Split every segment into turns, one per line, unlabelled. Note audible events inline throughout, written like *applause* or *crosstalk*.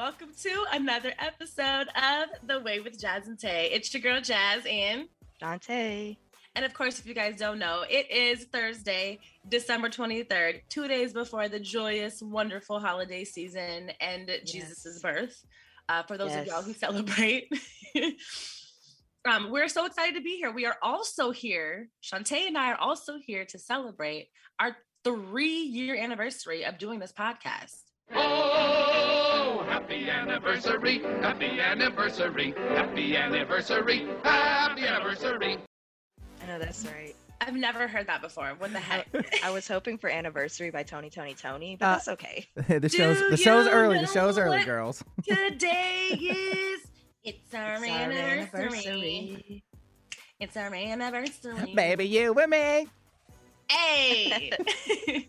Welcome to another episode of The Way with Jazz and Tay. It's your girl Jazz and
Shantae.
And of course, if you guys don't know, it is Thursday, December 23rd, two days before the joyous, wonderful holiday season and yes. Jesus' birth. Uh, for those yes. of y'all who celebrate. *laughs* um, we're so excited to be here. We are also here, Shantae and I are also here to celebrate our three year anniversary of doing this podcast.
Oh, happy anniversary, happy anniversary, happy anniversary, happy anniversary.
I know that's right.
I've never heard that before. What the heck? *laughs*
I was hoping for "Anniversary" by Tony, Toni, Toné, but uh, that's okay. *laughs*
the show's the show's early. The show's early, girls. *laughs*
Today is it's our, it's anniversary. our anniversary. It's our anniversary.
Baby, you with me.
Hey,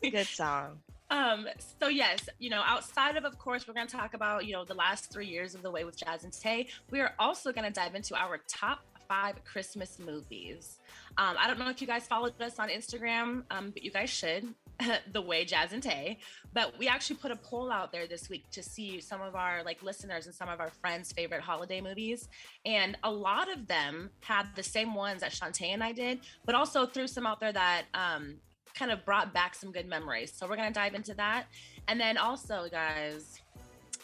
good song.
Um, so yes, you know, outside of, of course, we're going to talk about, you know, the last three years of the way with Jazz and Tay. We are also going to dive into our top five Christmas movies. Um, I don't know if you guys followed us on Instagram, um, but you guys should. *laughs* the way Jazz and Tay. But we actually put a poll out there this week to see some of our like listeners and some of our friends' favorite holiday movies. And a lot of them had the same ones that Shantae and I did, but also threw some out there that um, kind of brought back some good memories. So we're gonna dive into that. And then also, guys,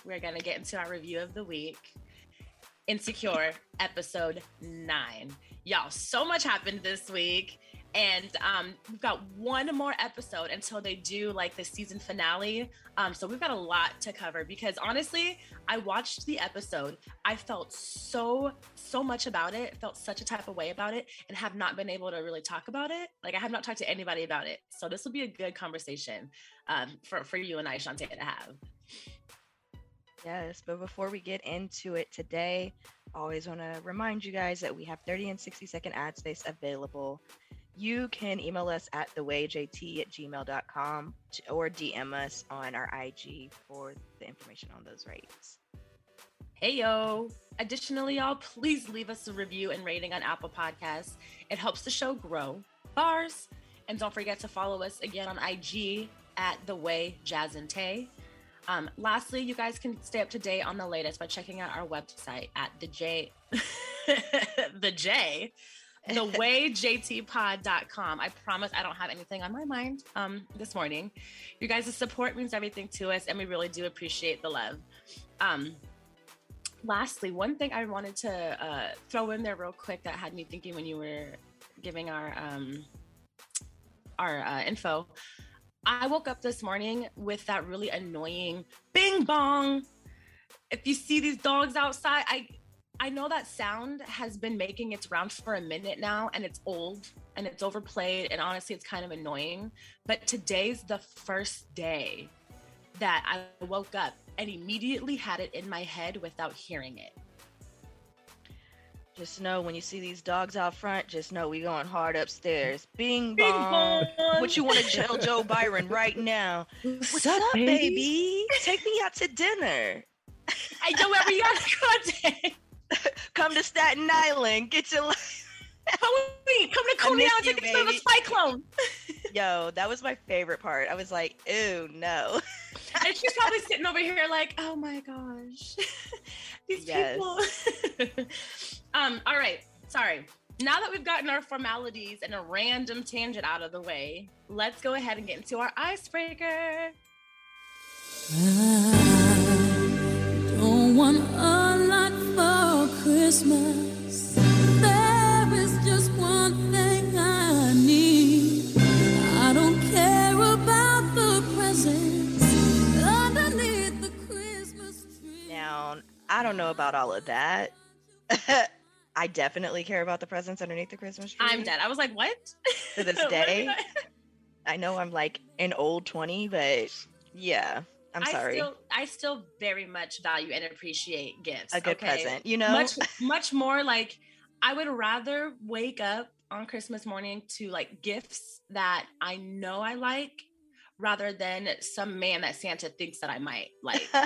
we're gonna get into our review of the week. Insecure episode nine. Y'all, so much happened this week. And um, we've got one more episode until they do like the season finale. Um, so we've got a lot to cover because honestly, I watched the episode. I felt so, so much about it, felt such a type of way about it, and have not been able to really talk about it. Like I have not talked to anybody about it. So this will be a good conversation um, for, for you and I, Shantae, to have.
Yes, but before we get into it today, I always want to remind you guys that we have 30 and 60 second ad space available you can email us at thewayjt at gmail.com or DM us on our IG for the information on those rates.
Hey, yo. Additionally, y'all, please leave us a review and rating on Apple Podcasts. It helps the show grow. Bars. And don't forget to follow us again on IG at The Way Jazz and Tay. Um, lastly, you guys can stay up to date on the latest by checking out our website at the J, *laughs* the J, thewayjtpod.com. I promise I don't have anything on my mind um, this morning. You guys' support means everything to us, and we really do appreciate the love. Um, lastly, one thing I wanted to uh, throw in there real quick that had me thinking when you were giving our um, our uh, info. I woke up this morning with that really annoying bing bong. If you see these dogs outside, I I know that sound has been making its rounds for a minute now and it's old and it's overplayed and honestly it's kind of annoying. But today's the first day that I woke up and immediately had it in my head without hearing it.
Just know when you see these dogs out front, just know we going hard upstairs. Bing bong. Bing bong. What you want to tell *laughs* Joe Byron right now? What's, What's up, baby? baby? Take me out to dinner.
I know where we are today. *laughs*
come to Staten Island. Get your life. *laughs*
Halloween, come to Coney Island, take us to the cyclone. *laughs*
Yo, that was my favorite part. I was like, "Ew, no."
and she's probably sitting over here like, "Oh my gosh, these people." um. All right. Sorry. Now that we've gotten our formalities and a random tangent out of the way, let's go ahead and get into our icebreaker. I don't want a lot for Christmas. There is just one thing I need. I don't care about the presents underneath the Christmas tree.
Now, I don't know about all of that. *laughs* I definitely care about the presents underneath the Christmas tree.
I'm dead. I was like, what?
To this *laughs* day. I know I'm like an old 20, but yeah. I'm sorry.
I still, I still very much value and appreciate gifts.
A good
okay?
present, you know?
Much, *laughs* much more like I would rather wake up on Christmas morning to like gifts that I know I like rather than some man that Santa thinks that I might *laughs* like. *laughs*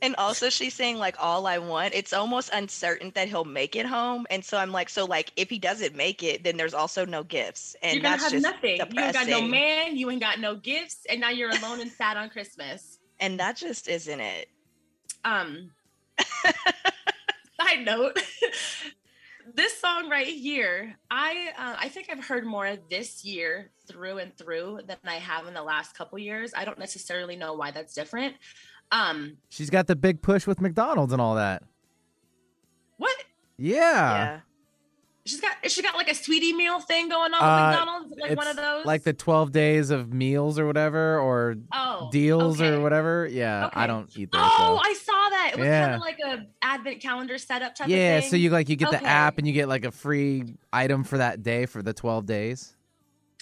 and also she's saying like all I want, it's almost uncertain that he'll make it home. And so I'm like, so like if he doesn't make it, then there's also no gifts. And
you're gonna have nothing. You ain't got no man, you ain't got no gifts, and now you're alone and sad on Christmas.
And that just isn't it.
Um *laughs* side note. *laughs* this song right here, I uh, I think I've heard more this year through and through than I have in the last couple years. I don't necessarily know why that's different. Um,
She's got the big push with McDonald's and all that.
what?
Yeah.
yeah.
She's got she got like a sweetie meal thing going on
Uh,
with McDonald's, like one of those.
Like the 12 days of meals or whatever, or
oh
deals
okay.
or whatever. Yeah, I don't eat those.
Oh,
so.
I saw that. It was
Yeah.
kind of like a advent calendar setup type
yeah,
of thing.
Yeah, so you like you get the app and you get like a free item for that day for the 12 days.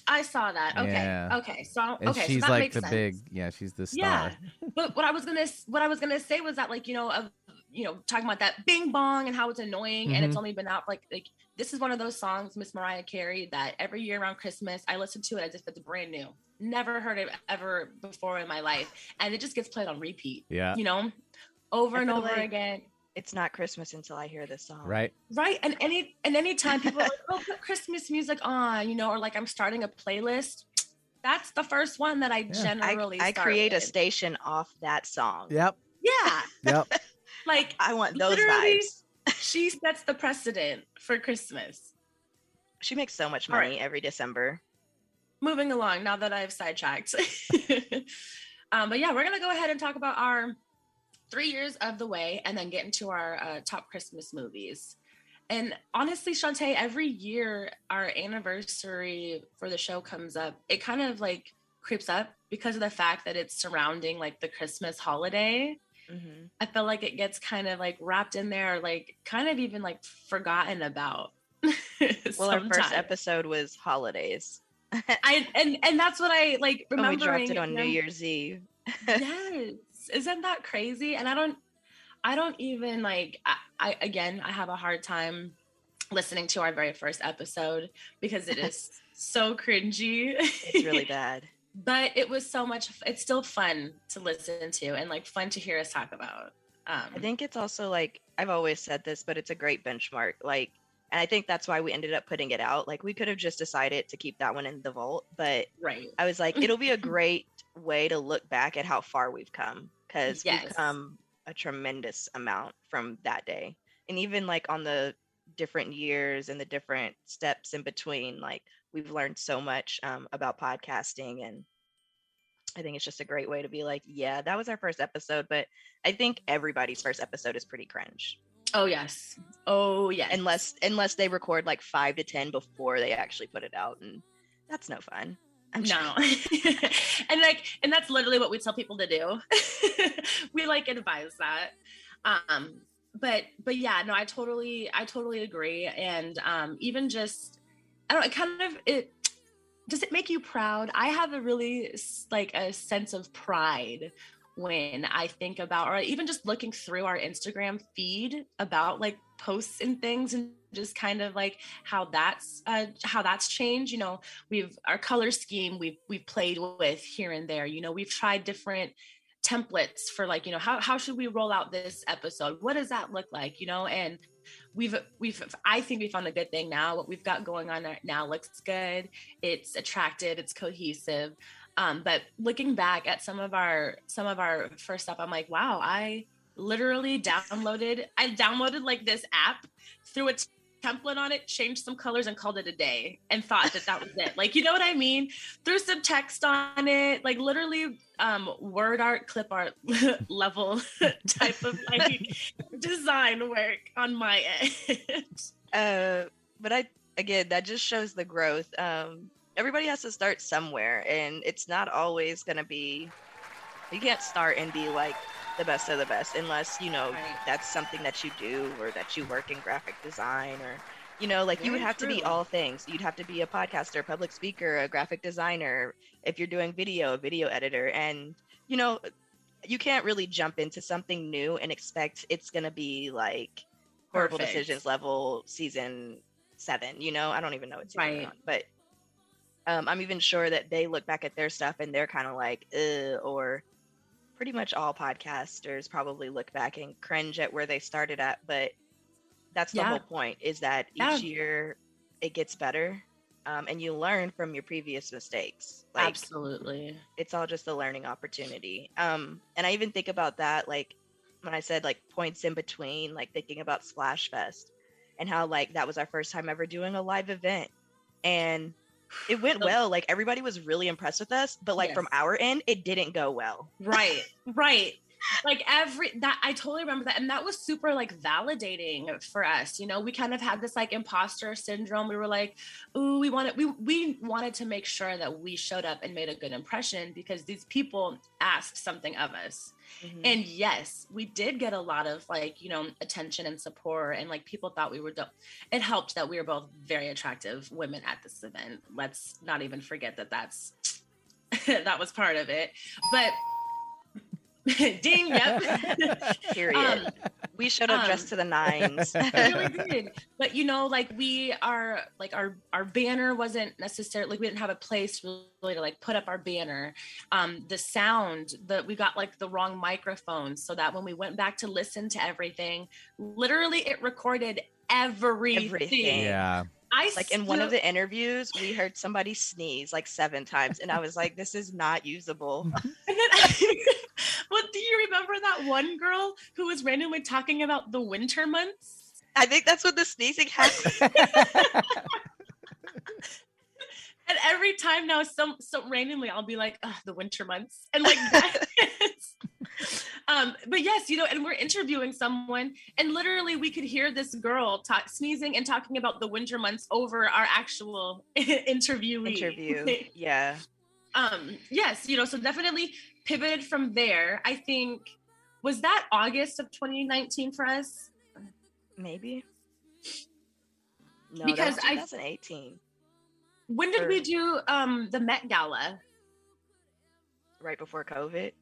I saw that. Okay.
Yeah.
Okay. So
And
okay,
she's
so that
like
makes
the
sense.
big, yeah, she's the star.
Yeah. but what I was gonna what I was gonna say was that like you know of you know talking about that Bing Bong and how it's annoying and
Mm-hmm.
it's only been out like like this is one of those songs Miss Mariah Carey that every year around Christmas I listen to it as if it's brand new. Never heard it ever before in my life, and it just gets played on repeat.
Yeah.
You know, over and over
like-
again.
It's not Christmas until I hear this song.
Right.
Right. And any and anytime people are like, oh, put Christmas music on, you know, or like I'm starting a playlist. That's the first one that I
Yeah.
Generally
I
start
create a station off that song.
Yep.
Yeah.
Yep. *laughs*
Like
I want those
Literally,
vibes. *laughs*
she sets the precedent for Christmas.
She makes so much
All right.
money every December.
Moving along now that I've sidetracked. *laughs* um, but yeah, we're gonna go ahead and talk about our three years of the way and then get into our uh, top Christmas movies. And honestly, Shantae, every year our anniversary for the show comes up, it kind of like creeps up because of the fact that it's surrounding like the Christmas holiday.
hmm
I feel like it gets kind of like wrapped in there, like kind of even like forgotten about. *laughs*
Well, our first episode was holidays.
I and and that's what I like *laughs*
And we dropped it on New Year's Eve. *laughs*
yes, isn't that crazy? And I don't, I don't even like. I, I again, I have a hard time listening to our very first episode because it is *laughs* so cringy.
It's really *laughs* bad.
but it was so much. It's still fun to listen to and like fun to hear us talk about. Um,
I think it's also like I've always said this, but it's a great benchmark. Like, and I think that's why we ended up putting it out. Like, we could have just decided to keep that one in the vault, but
right.
I was like, *laughs* it'll be a great way to look back at how far we've come because
Yes.
we've come a tremendous amount from that day, and even like on the different years and the different steps in between, like we've learned so much um, about podcasting and. I think it's just a great way to be like, yeah, that was our first episode, but I think everybody's first episode is pretty cringe.
Oh yes. Oh yes.
Unless unless they record like five to ten before they actually put it out, and that's no fun. I'm
no. *laughs* and like and that's literally what we tell people to do. *laughs* We like advise that. Um but but yeah no i totally i totally agree. And um even just i don't know it kind of it does it make you proud? I have a really like a sense of pride when i think about or even just looking through our instagram feed about like posts and things and just kind of like how that's uh how that's changed you know we've our color scheme we've we've played with here and there you know we've tried different templates for like you know how, how should we roll out this episode? What does that look like you know? And we've we've i think we found a good thing now. What we've got going on right now looks good. It's attractive. It's cohesive. Um, but looking back at some of our some of our first stuff i'm like wow i literally downloaded i downloaded like this app threw a template on it changed some colors and called it a day and thought that that was it like you know what i mean threw some text on it like literally um word art clip art *laughs* level *laughs* type of like *laughs* design work on my end
Uh, but I again, that just shows the growth. Um, everybody has to start somewhere, and it's not always gonna be. You can't start and be like the best of the best unless you know
Right.
that's something that you do or that you work in graphic design or you know like you would
Very
have to be all things you'd have to be a podcaster public speaker a graphic designer if you're doing video a video editor and you know you can't really jump into something new and expect it's going to be like horrible
Perfect.
decisions level season seven you know i don't even know what's season we're on, but um, i'm even sure that they look back at their stuff and they're kind of like or pretty much all podcasters probably look back and cringe at where they started at but that's the
Yeah.
whole point is that
Yeah.
each year it gets better um, and you learn from your previous mistakes like
Absolutely.
it's all just a learning opportunity. Um, and I even think about that, like when I said like points in between, like thinking about Splash Fest and how like that was our first time ever doing a live event, and it went well. Like everybody was really impressed with us, but like from our end, it didn't go well.
Right. right. Like every that I totally remember that. And that was super like validating for us. You know, we kind of had this like imposter syndrome. We were like, ooh, we wanted we we wanted to make sure that we showed up and made a good impression because these people asked something of us.
Mhm.
And yes, we did get a lot of like, you know, attention and support and like people thought we were dope. It helped that we were both very attractive women at this event. Let's not even forget that that's *laughs* that was part of it. But *laughs* ding, yep. *laughs*
Period.
Um,
we showed up
um,
dressed to the nines. *laughs*
really did. But you know, like we are like our our banner wasn't necessarily like we didn't have a place really to like put up our banner. Um, the sound that we got like the wrong microphones so that when we went back to listen to everything, literally it recorded everything.
Everything.
Yeah.
I
like in one of the interviews, we heard somebody sneeze like seven times, and I was like, "This is not usable." *laughs* *laughs*
And then, *laughs* well, do you remember that one girl who was randomly talking about the winter months?
I think that's what the sneezing happened.
And every time now, some so randomly, I'll be like, Ugh, the winter months, and like that. is- um, but yes, you know, and we're interviewing someone, and literally we could hear this girl talk, sneezing and talking about the winter months over our actual *laughs* interviewee.
Interview. *laughs* Yeah.
um yes you know so definitely pivoted from there i think was that august of 2019 for us
Maybe. No,
Because
that
I-
was 2018,
when did
Sure.
we do um the met gala
right before COVID,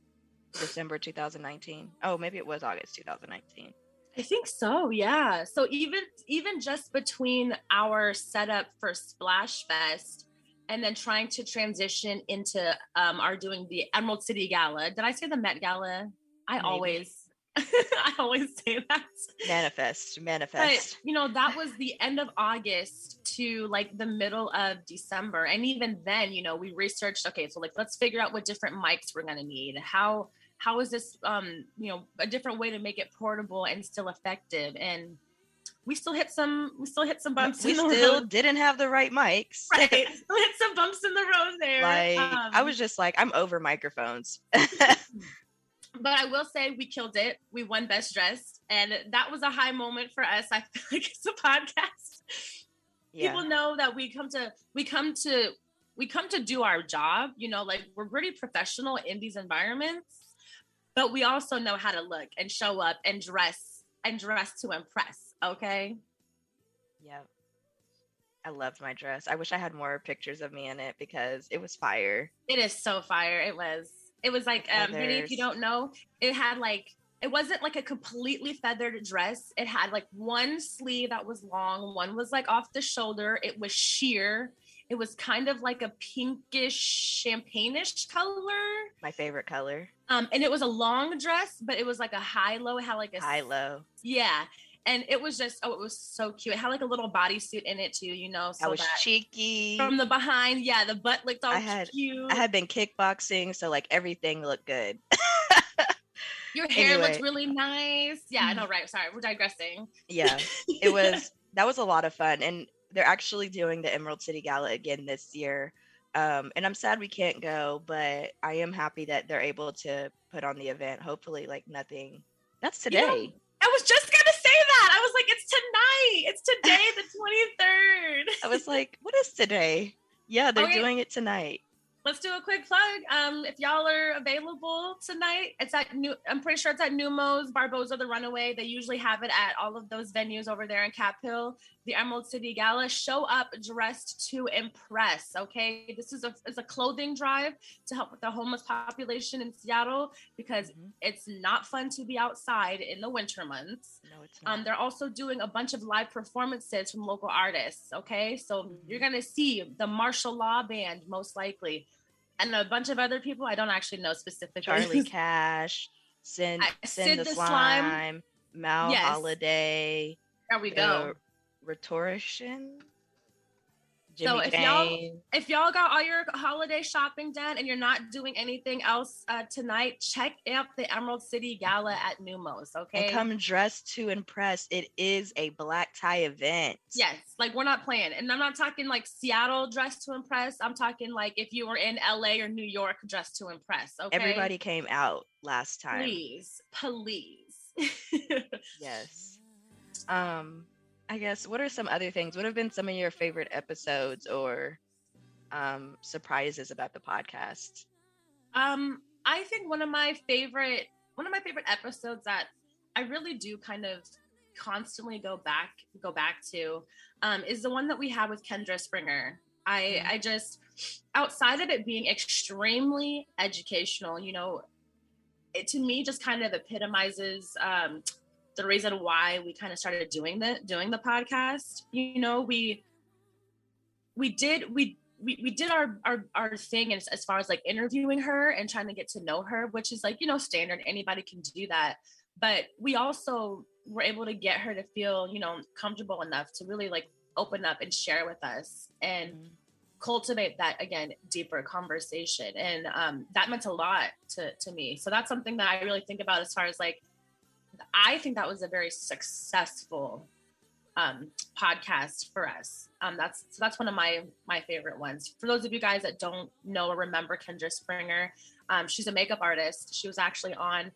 December 2019. Oh, maybe it was August 2019.
i think so yeah so even even just between our setup for splash fest and then trying to transition into um our doing the emerald city gala did i say the met gala i
Maybe.
always *laughs* i always say that
Manifest, manifest.
But you know, that was the end of August to like the middle of December. And even then, you know, we researched, okay, so like let's figure out what different mics we're gonna need. How how is this um, you know, a different way to make it portable and still effective? And we still hit some we still hit some bumps
we
in the
still
road.
didn't have the right mics. *laughs*
Right. Still hit some bumps in the road there.
Like I
Um,
was just like, I'm over microphones. *laughs*
but I will say we killed it. We won best dressed, and that was a high moment for us. I *laughs* feel like it's a podcast.
yeah.
people know that we come to we come to we come to do our job you know like we're pretty professional in these environments but we also know how to look and show up and dress and dress to impress okay?
Yeah. I loved my dress. I wish I had more pictures of me in it because it was fire.
it is so fire. It was. It was like um Vinny, if you don't know it had like it wasn't like a completely feathered dress. It had like one sleeve that was long one was like off the shoulder. It was sheer it was kind of like a pinkish champagne-ish color
My favorite color.
Um, and it was a long dress, but it was like a high low. It had like a
High low.
yeah, and it was just oh, it was so cute. It had like a little bodysuit in it too, you know. So
I was
that
cheeky.
from the behind, yeah, the butt looked all
I had-
cute.
I had been kickboxing, so like everything looked good. *laughs*
Your hair looked really nice. Yeah, I know, right? Sorry, we're digressing.
yeah. It *laughs* was that was a lot of fun. And they're actually doing the Emerald City Gala again this year. Um, and I'm sad we can't go, but I am happy that they're able to put on the event. Hopefully, like nothing. That's
You know,
today.
I was just gonna say that. I was like, it's tonight. It's today, the twenty third. *laughs*
I was like, what is today? Yeah, they're
Okay.
doing it tonight.
let's do a quick plug. Um, if y'all are available tonight, it's at New. I'm pretty sure it's at Neumos, Barboza, the Runaway. They usually have it at all of those venues over there in Cap Hill. The Emerald City Gala. Show up dressed to impress. Okay, this is a is a clothing drive to help with the homeless population in Seattle because
Mhm.
it's not fun to be outside in the winter months.
No, it's not.
Um, they're also doing a bunch of live performances from local artists. Okay, so
Mm-hmm.
you're gonna see the martial law band most likely, and a bunch of other people. I don't actually know specifically.
Charlie *laughs* Cash, Send
Sid
the,
the Slime.
Slime, Mal
Yes.
Holiday,
there we go.
Rhetorician,
So
Jimmy
if y'all- if y'all got all your holiday shopping done and you're not doing anything else uh, tonight, check out the Emerald City Gala at Neumos. Okay.
And come dressed to impress. It is a black tie event.
Yes, like we're not playing. And I'm not talking like Seattle dress to impress. I'm talking like if you were in LA or New York dress to impress. Okay.
Everybody came out last time.
please, please. *laughs*
Yes. Um, I guess what are some other things? What have been some of your favorite episodes or um surprises about the podcast?
um, I think one of my favorite one of my favorite episodes that I really do kind of constantly go back go back to um, is the one that we had with Kendra Springer. I I just outside of it being extremely educational, you know, it to me just kind of epitomizes um, the reason why we kind of started doing the doing the podcast. You know, we we did we we, we did our, our our thing as, as far as like interviewing her and trying to get to know her, which is like, you know, standard. Anybody can do that. But we also were able to get her to feel, you know, comfortable enough to really like open up and share with us and cultivate that again deeper conversation and um, that meant a lot to, to me so that's something that i really think about as far as like i think that was a very successful um, podcast for us um, that's so that's one of my my favorite ones for those of you guys that don't know or remember kendra springer um, she's a makeup artist she was actually on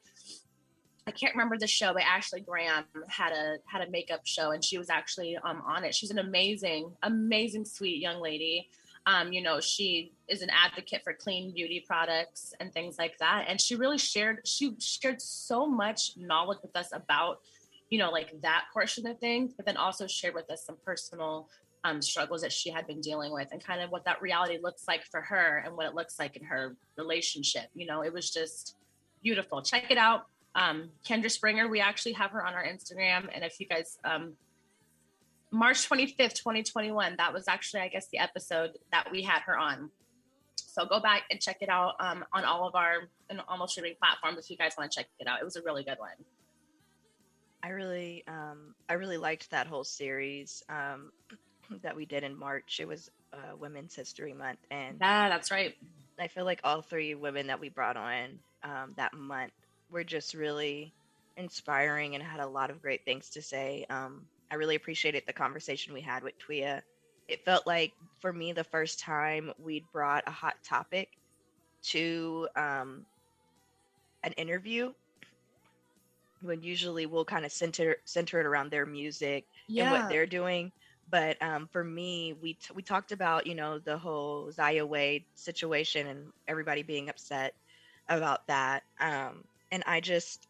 I can't remember the show, but Ashley Graham had a had a makeup show, and she was actually um, on it. She's an amazing, amazing, sweet young lady. Um, you know, she is an advocate for clean beauty products and things like that. And she really shared she shared so much knowledge with us about, you know, like that portion of things, but then also shared with us some personal um, struggles that she had been dealing with and kind of what that reality looks like for her and what it looks like in her relationship. You know, it was just beautiful. Check it out um, Kendra Springer. We actually have her on our Instagram. And if you guys, um, March 25th, 2021, that was actually, I guess, the episode that we had her on. So go back and check it out um, on all of our and almost streaming platforms if you guys want to check it out. It was a really good one.
I really um I really liked that whole series um *clears throat* that we did in March. It was uh, Women's History Month and
Yeah, that's right.
I feel like all three women that we brought on um, that month were just really inspiring and had a lot of great things to say. Um, I really appreciated the conversation we had with Tria. It felt like, for me, the first time we'd brought a hot topic to um, an interview. When usually we'll kind of center center it around their music and what they're doing. But um, for me, we t- we talked about you know the whole Zaya Wade situation and everybody being upset about that. Um, and I just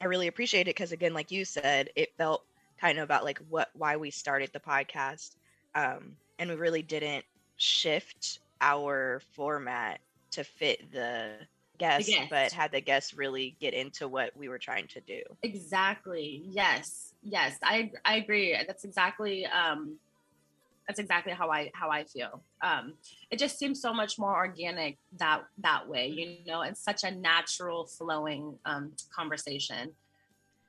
I really appreciate it because again, like you said, it felt kind of about like what why we started the podcast, um, and we really didn't shift our format to fit the guests,
guest.
but had the guests really get into what we were trying to do.
Exactly. Yes. Yes. I I agree. That's exactly um that's exactly how I how I feel. Um it just seems so much more organic that that way, you know, and such a natural flowing um conversation.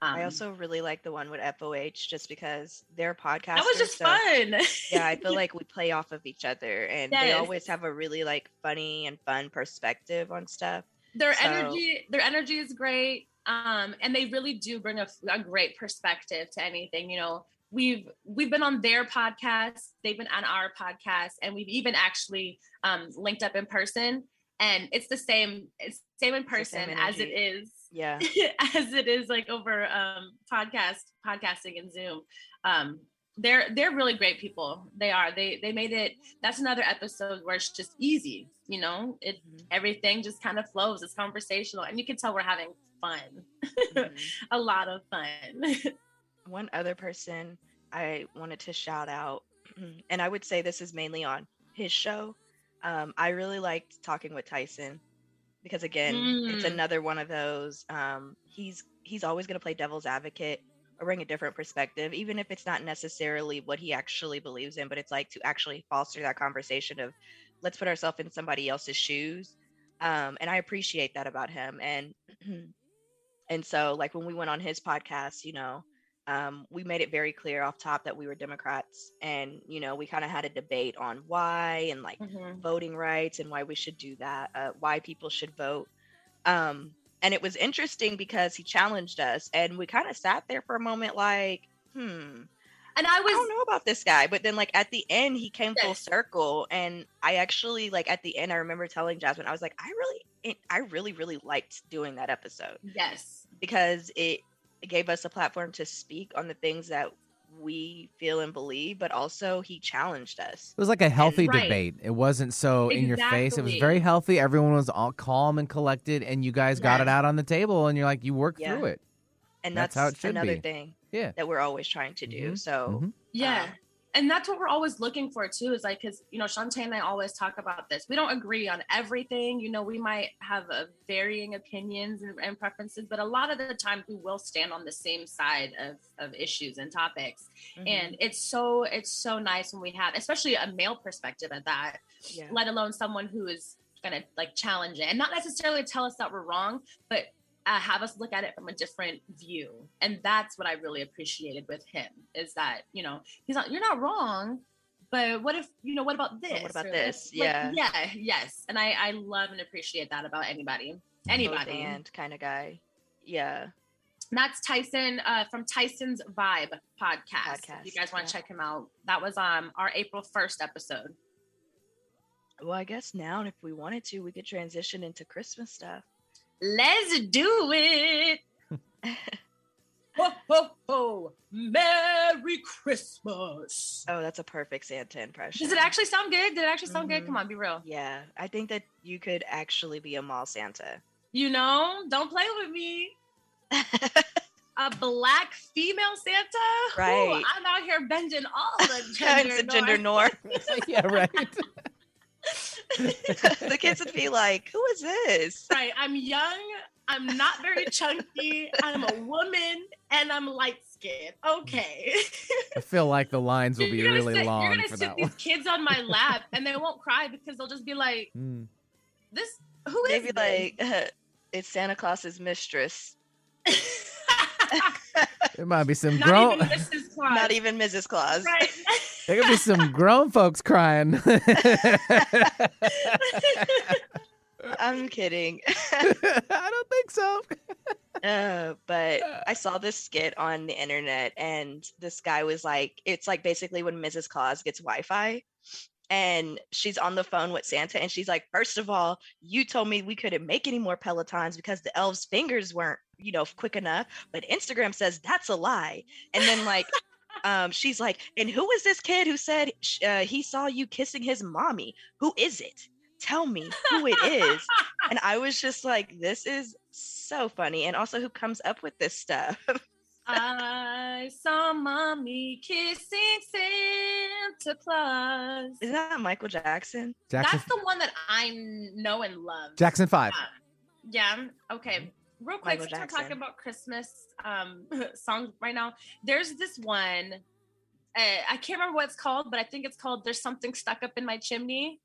Um,
I also really like the one with FOH just because their podcast
that was just fun.
yeah, I feel *laughs* like we play off of each other and they always have a really like funny and fun perspective on stuff.
their
So-
energy their energy is great um and they really do bring a, a great perspective to anything you know we've we've been on their podcast they've been on our podcast and we've even actually um linked up in person and it's the same it's same in
the same
person as it is
Yeah. *laughs*
as it is like over um podcast podcasting and zoom um they're they're really great people. They are. They they made it. That's another episode where it's just easy. You know, it
Mhm.
everything just kind of flows. It's conversational, and you can tell we're having fun.
Mhm. *laughs*
a lot of fun. *laughs*
one other person I wanted to shout out, *clears throat* and I would say this is mainly on his show. Um, I really liked talking with Tyson because again, it's
Mm.
another one of those. Um, he's he's always going to play devil's advocate or bring a different perspective, even if it's not necessarily what he actually believes in. But it's like to actually foster that conversation of let's put ourselves in somebody else's shoes. Um, and I appreciate that about him. And *clears throat* and so like when we went on his podcast, you know, um, we made it very clear off top that we were Democrats, and you know, we kind of had a debate on why and like
Mhm.
voting rights and why we should do that, uh, why people should vote. Um, and it was interesting because he challenged us, and we kind of sat there for a moment, like, hmm,
And I was I
don't know about this guy. But then, like at the end, he came full circle, and I actually like at the end, I remember telling Jasmine, I was like, I really, I really, really liked doing that episode
yes.
because it gave us a platform to speak on the things that we feel and believe, but also he challenged us.
It was like a healthy
Right.
debate. It wasn't so in your face. It was very healthy. Everyone was all calm and collected, and you guys got it out on the table, and you're like, you worked
Yeah.
through it.
And
That's
that's,
how it should
another
be.
thing
Yeah.
that we're always trying to do.
Mhm.
So
Mhm.
Yeah.
Um,
and that's what we're always looking for too is like because you know Shantae and I always talk about this. We don't agree on everything. You know, we might have uh, varying opinions and, and preferences, but a lot of the time we will stand on the same side of, of issues and topics.
mhm,
And it's so it's so nice when we have, especially a male perspective at that,
yeah.
let alone someone who is gonna like challenge it and not necessarily tell us that we're wrong, but uh, have us look at it from a different view. And that's what I really appreciated with him is that you know he's not you're not wrong, but what if you know what about this?
what about
Or,
this?
like,
Yeah.
yeah, yes. And I I love and appreciate that about anybody, anybody.
and kind of guy. Yeah.
That's Tyson uh, from Tyson's Vibe podcast. If you guys want
yeah.
to check him out, that was um our April first episode.
Well, I guess now, if we wanted to, we could transition into Christmas stuff.
Let's do it. *laughs* ho, ho, ho. Merry Christmas.
Oh, that's a perfect Santa impression.
Does it actually sound good? Did it actually sound good?
Mhm.
Come on, be real.
Yeah, I think that you could actually be a mall Santa.
You know, don't play with me. *laughs* A black female Santa? Whew,
Right.
I'm out here bending all the *laughs*
Kinds
gender,
of gender
norms.
norm.
yeah, right. *laughs*
the kids would be like, "Who is this?"
Right. I'm young. I'm not very chunky. I'm a woman and I'm light skinned. Okay.
I feel like the lines will be
You're
really
sit,
long
You're gonna
for
sit
that
these
one.
kids on my lap and they won't cry because they'll just be like, *laughs*
Mm.
"This who is
Maybe
this?"
like, *laughs* it's Santa Claus's mistress,
There might be some
not
grown.
even Mrs. Claus.
not even Mrs. Claus.
right.
There could be some grown folks crying. *laughs*
I'm kidding. *laughs* *laughs*
I don't think so.
Uh, but I saw this skit on the internet, and this guy was like, "It's like basically when Mrs. Claus gets Wi-Fi." And she's on the phone with Santa, and she's like, First of all, you told me we couldn't make any more Pelotons because the elves' fingers weren't, you know, quick enough. But Instagram says that's a lie. And then, like, um, she's like, And who is this kid who said sh- uh, he saw you kissing his mommy? Who is it? Tell me who it is and I was just like, this is so funny. And also, who comes up with this stuff?
I saw mommy kissing Santa Claus.
Isn't that Michael Jackson?
Jackson
That's the one that I know and love.
Jackson Five.
Yeah. Okay. Real quick,
Michael
since we're talking about Christmas um, *laughs* songs right now. There's this one. Uh, I can't remember what it's called, but I think it's called "There's Something Stuck Up in My Chimney,"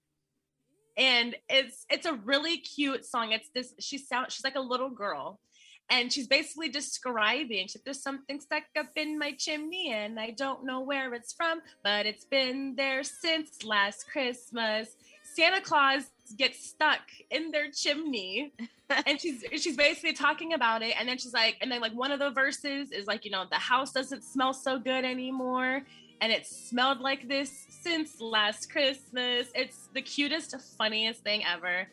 and it's it's a really cute song. It's this. She sound. She's like a little girl, and she's basically describing. "There's something stuck up in my chimney, and I don't know where it's from, but it's been there since last Christmas." Santa Claus gets stuck in their chimney *laughs* and she's she's basically talking about it and then she's like and then like one of the verses is like you know the house doesn't smell so good anymore and it smelled like this since last christmas it's the cutest funniest thing ever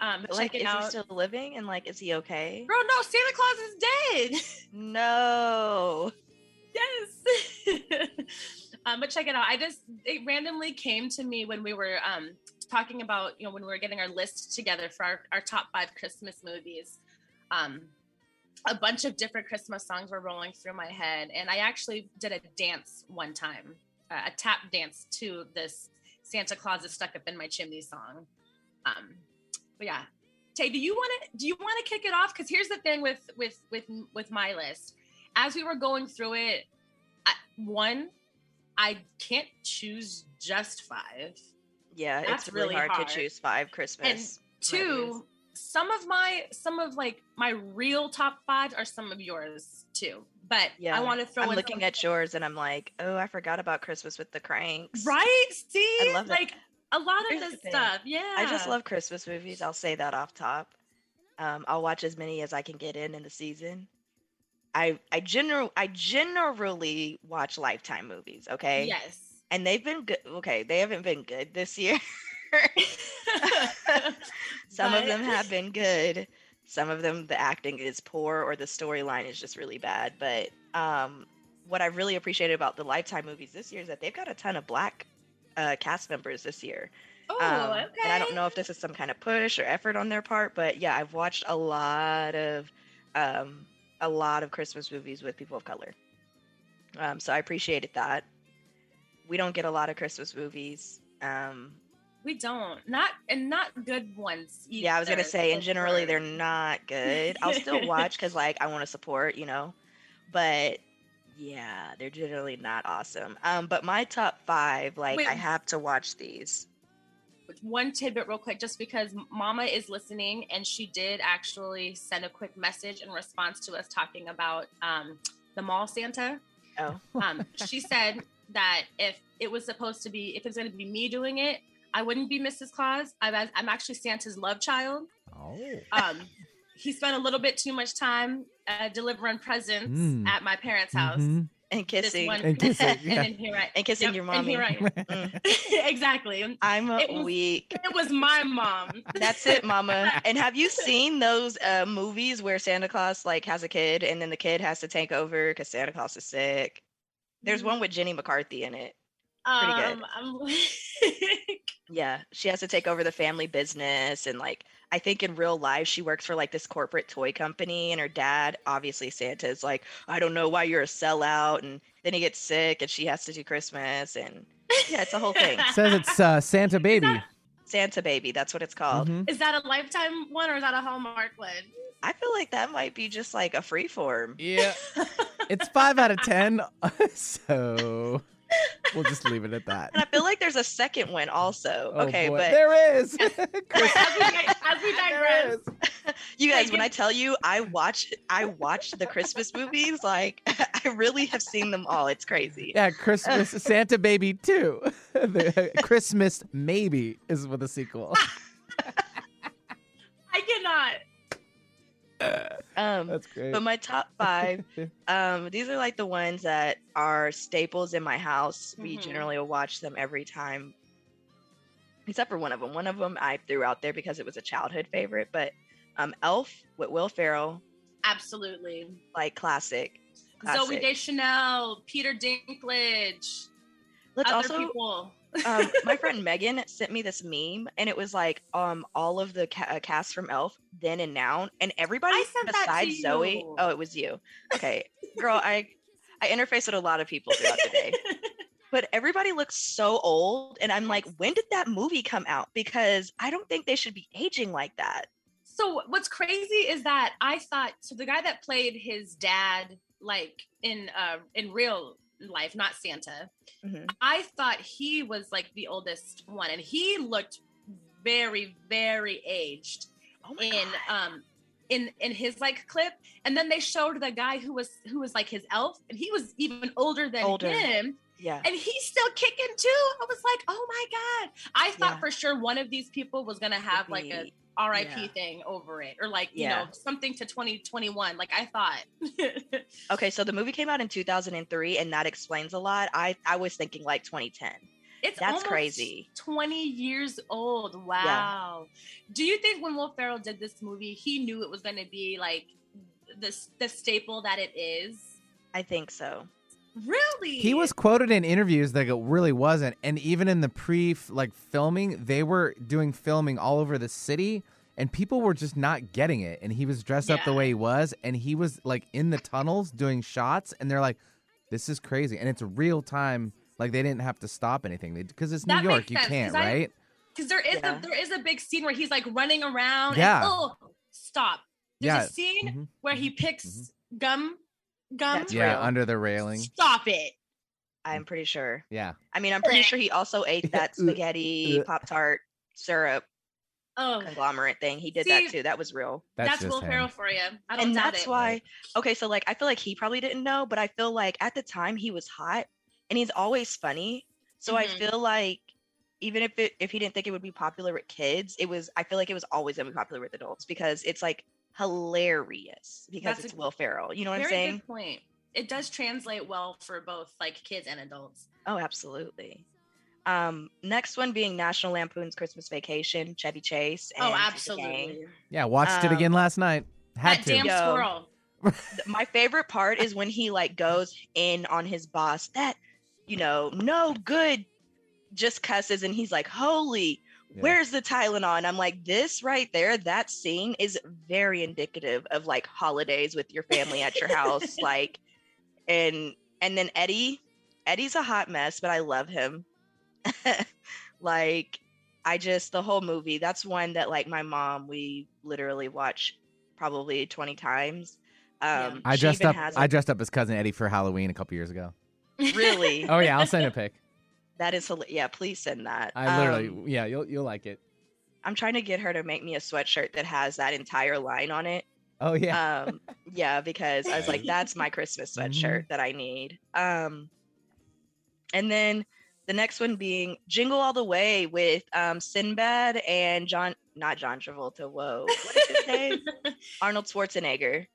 um
Like, is
out
he still living? And like, is he okay?
bro no santa claus is dead *laughs*
No.
yes *laughs* Um, but check it out. I just it randomly came to me when we were um talking about you know when we were getting our list together for our, our top five Christmas movies. Um, a bunch of different Christmas songs were rolling through my head, and I actually did a dance one time, uh, a tap dance to this Santa Claus is stuck up in my chimney song. Um, but yeah, Tay, do you want to do you want to kick it off? Because here's the thing with with with with my list. As we were going through it, I, one, I can't choose just five.
Yeah,
That's
it's really,
really
hard,
hard.
to choose five Christmas. movies.
Two, some of my some of like my real top five are some of yours too. But
Yeah,
I want to throw
I'm
in
looking at yours and I'm like, oh, I forgot about Christmas with the Cranks.
right. See,
I love
like a lot of this
the
stuff. Yeah,
I just love Christmas movies. I'll say that off top. Um, I'll watch as many as I can get in in the season. I I general I generally watch Lifetime movies. Okay,
Yes.
And they've been good. Okay, they haven't been good this year. *laughs* Some of them have been good. Some of them, the acting is poor or the storyline is just really bad. But um, what I really appreciated about the Lifetime movies this year is that they've got a ton of black uh, cast members this year.
Oh,
Um,
okay.
And I don't know if this is some kind of push or effort on their part, but yeah, I've watched a lot of um, a lot of Christmas movies with people of color. Um, so I appreciated that. We don't get a lot of Christmas movies. Um,
We don't. Not and not good ones.
yeah, I was gonna say, and generally they're not good. I'll still *laughs* watch because like I want to support, you know, but yeah, they're generally not awesome. Um, but my top five, like
Wait.
I have to watch these.
one tidbit real quick just because mama is listening and she did actually send a quick message in response to us talking about um, the mall santa
Oh.
um, she said that if it was supposed to be if it's going to be me doing it i wouldn't be mrs claus i'm, I'm actually santa's love child
Oh.
um, he spent a little bit too much time uh, delivering presents
Mm.
at my parents house
Mhm.
And kissing.
one-
And kissing, *laughs*
and
yeah.
then here I,
And kissing
yep,
your
and here I am.
Mm. *laughs*
exactly
I'm a
It was-
weak.
it was my mom
That's it, mama. And have you seen those uh, movies where Santa Claus like has a kid and then the kid has to take over because Santa Claus is sick? There's one with Jenny McCarthy in it. pretty good.
Um, I'm like, *laughs*
Yeah, she has to take over the family business and like I think in real life she works for like this corporate toy company and her dad, obviously Santa is like, I don't know why you're a sellout and then he gets sick and she has to do Christmas and yeah, it's a whole thing.
Says it's uh, Santa baby.
Santa baby, that's what it's called.
Mhm.
is that a lifetime one or is that a Hallmark one?
I feel like that might be just like a free form.
Yeah. *laughs* It's five out of ten. *laughs* So *laughs* we'll just leave it at that.
And I feel like there's a second one also.
Oh,
okay,
boy.
but
there is. *laughs* *laughs*
as, we, as we digress,
is.
you guys, when I tell you I watch I watch the Christmas movies, like I really have seen them all. It's crazy.
Yeah, Christmas Santa Baby too. the uh, Christmas Maybe is with a sequel.
Um
That's great.
but my top *laughs* five, um, these are like the ones that are staples in my house. We
Mhm.
generally will watch them every time. Except for one of them. One of them I threw out there because it was a childhood favorite, but um Elf with Will Ferrell,
Absolutely.
like classic.
Zoe
Classic.
Deschanel, Peter Dinklage,
Let's
other
also
people.
Um, my friend Megan sent me this meme, and it was like um all of the ca- uh, cast from Elf, then and now, and everybody
I sent that to
besides Zoe. Oh, it was you. Okay, girl, I I interface with a lot of people throughout the day, *laughs* but everybody looks so old, and I'm like, when did that movie come out? Because I don't think they should be aging like that.
so what's crazy is that I thought so the guy that played his dad like in uh in real life, not Santa,
Mhm.
I thought he was like the oldest one and he looked very, very aged
Oh
in
God.
um in in his like clip and then they showed the guy who was who was like his elf and he was even older than
Older.
him
yeah.
and he's still kicking too i was like oh my god i thought
Yeah.
for sure one of these people was gonna have like a rip
yeah.
thing over it or like you
Yeah.
know something to 2021 like i thought *laughs*
Okay, so the movie came out in 2003, and that explains a lot. I I was thinking like 2010.
it's
That's crazy.
20 years old wow do you think when will ferrell did this movie he knew it was gonna be like this the staple that it is
I think so.
Really?
He was quoted in interviews that it really wasn't, and even in the pre like filming, they were doing filming all over the city, and people were just not getting it. And he was dressed up the way he was, and he was like in the tunnels doing shots, and they're like, "This is crazy," and it's real time. Like they didn't have to stop anything because it's New York.
makes
You
sense,
can't,
'cause I-
right?
because there is
Yeah.
a there is a big scene where he's like running around.
Yeah.
And, oh, stop. There's
Yeah.
a scene
Mhm.
where he picks gum. Gum.
That's
Yeah,
real.
under the railing.
Stop it.
I'm pretty sure.
Yeah.
I mean, I'm pretty sure he also ate *laughs* that
Uh,
spaghetti
uh.
Pop Tart syrup
Oh,
conglomerate thing. He did
See,
that too. That was real.
That's,
that's,
just
Will
him.
Ferrell for you. I don't
And that's
it.
why okay, so like I feel like he probably didn't know, but I feel like at the time he was hot and he's always funny. So I
Mhm.
feel like even if it if he didn't think it would be popular with kids, it was I feel like it was always gonna be popular with adults because it's like hilarious because
That's
it's
a
Will Ferrell. You know what I'm
Very
saying?
good point. It does translate well for both like kids and adults.
Oh, absolutely. Um, next one being National Lampoon's Christmas Vacation, Chevy Chase.
Oh,
and the
absolutely.
Yeah, watched it
Um,
again last night. Had
That
to.
damn squirrel. *laughs*
My favorite part is when he like goes in on his boss. That you know, no good, just cusses, and he's like, "Holy,
Yeah.
where's the Tylenol?" And I'm like, "This right there, that scene is very indicative of like holidays with your family at your house, *laughs* like." And and then Eddie, Eddie's a hot mess, but I love him. *laughs* like I just the whole movie. That's one that like my mom we literally watch probably 20 times.
Yeah.
Um
I dressed up.
has
I
a-
dressed up as cousin Eddie for Halloween a couple years ago.
really
Oh yeah, I'll send a pic.
That is hila- yeah, please send that.
I literally,
Um,
yeah, you'll you'll like it.
I'm trying to get her to make me a sweatshirt that has that entire line on it.
Oh yeah,
Um yeah, because I was like that's my Christmas sweatshirt that I need. Um and then the next one being Jingle All the Way with um Sinbad and John not John Travolta, whoa. What is his name? Arnold Schwarzenegger.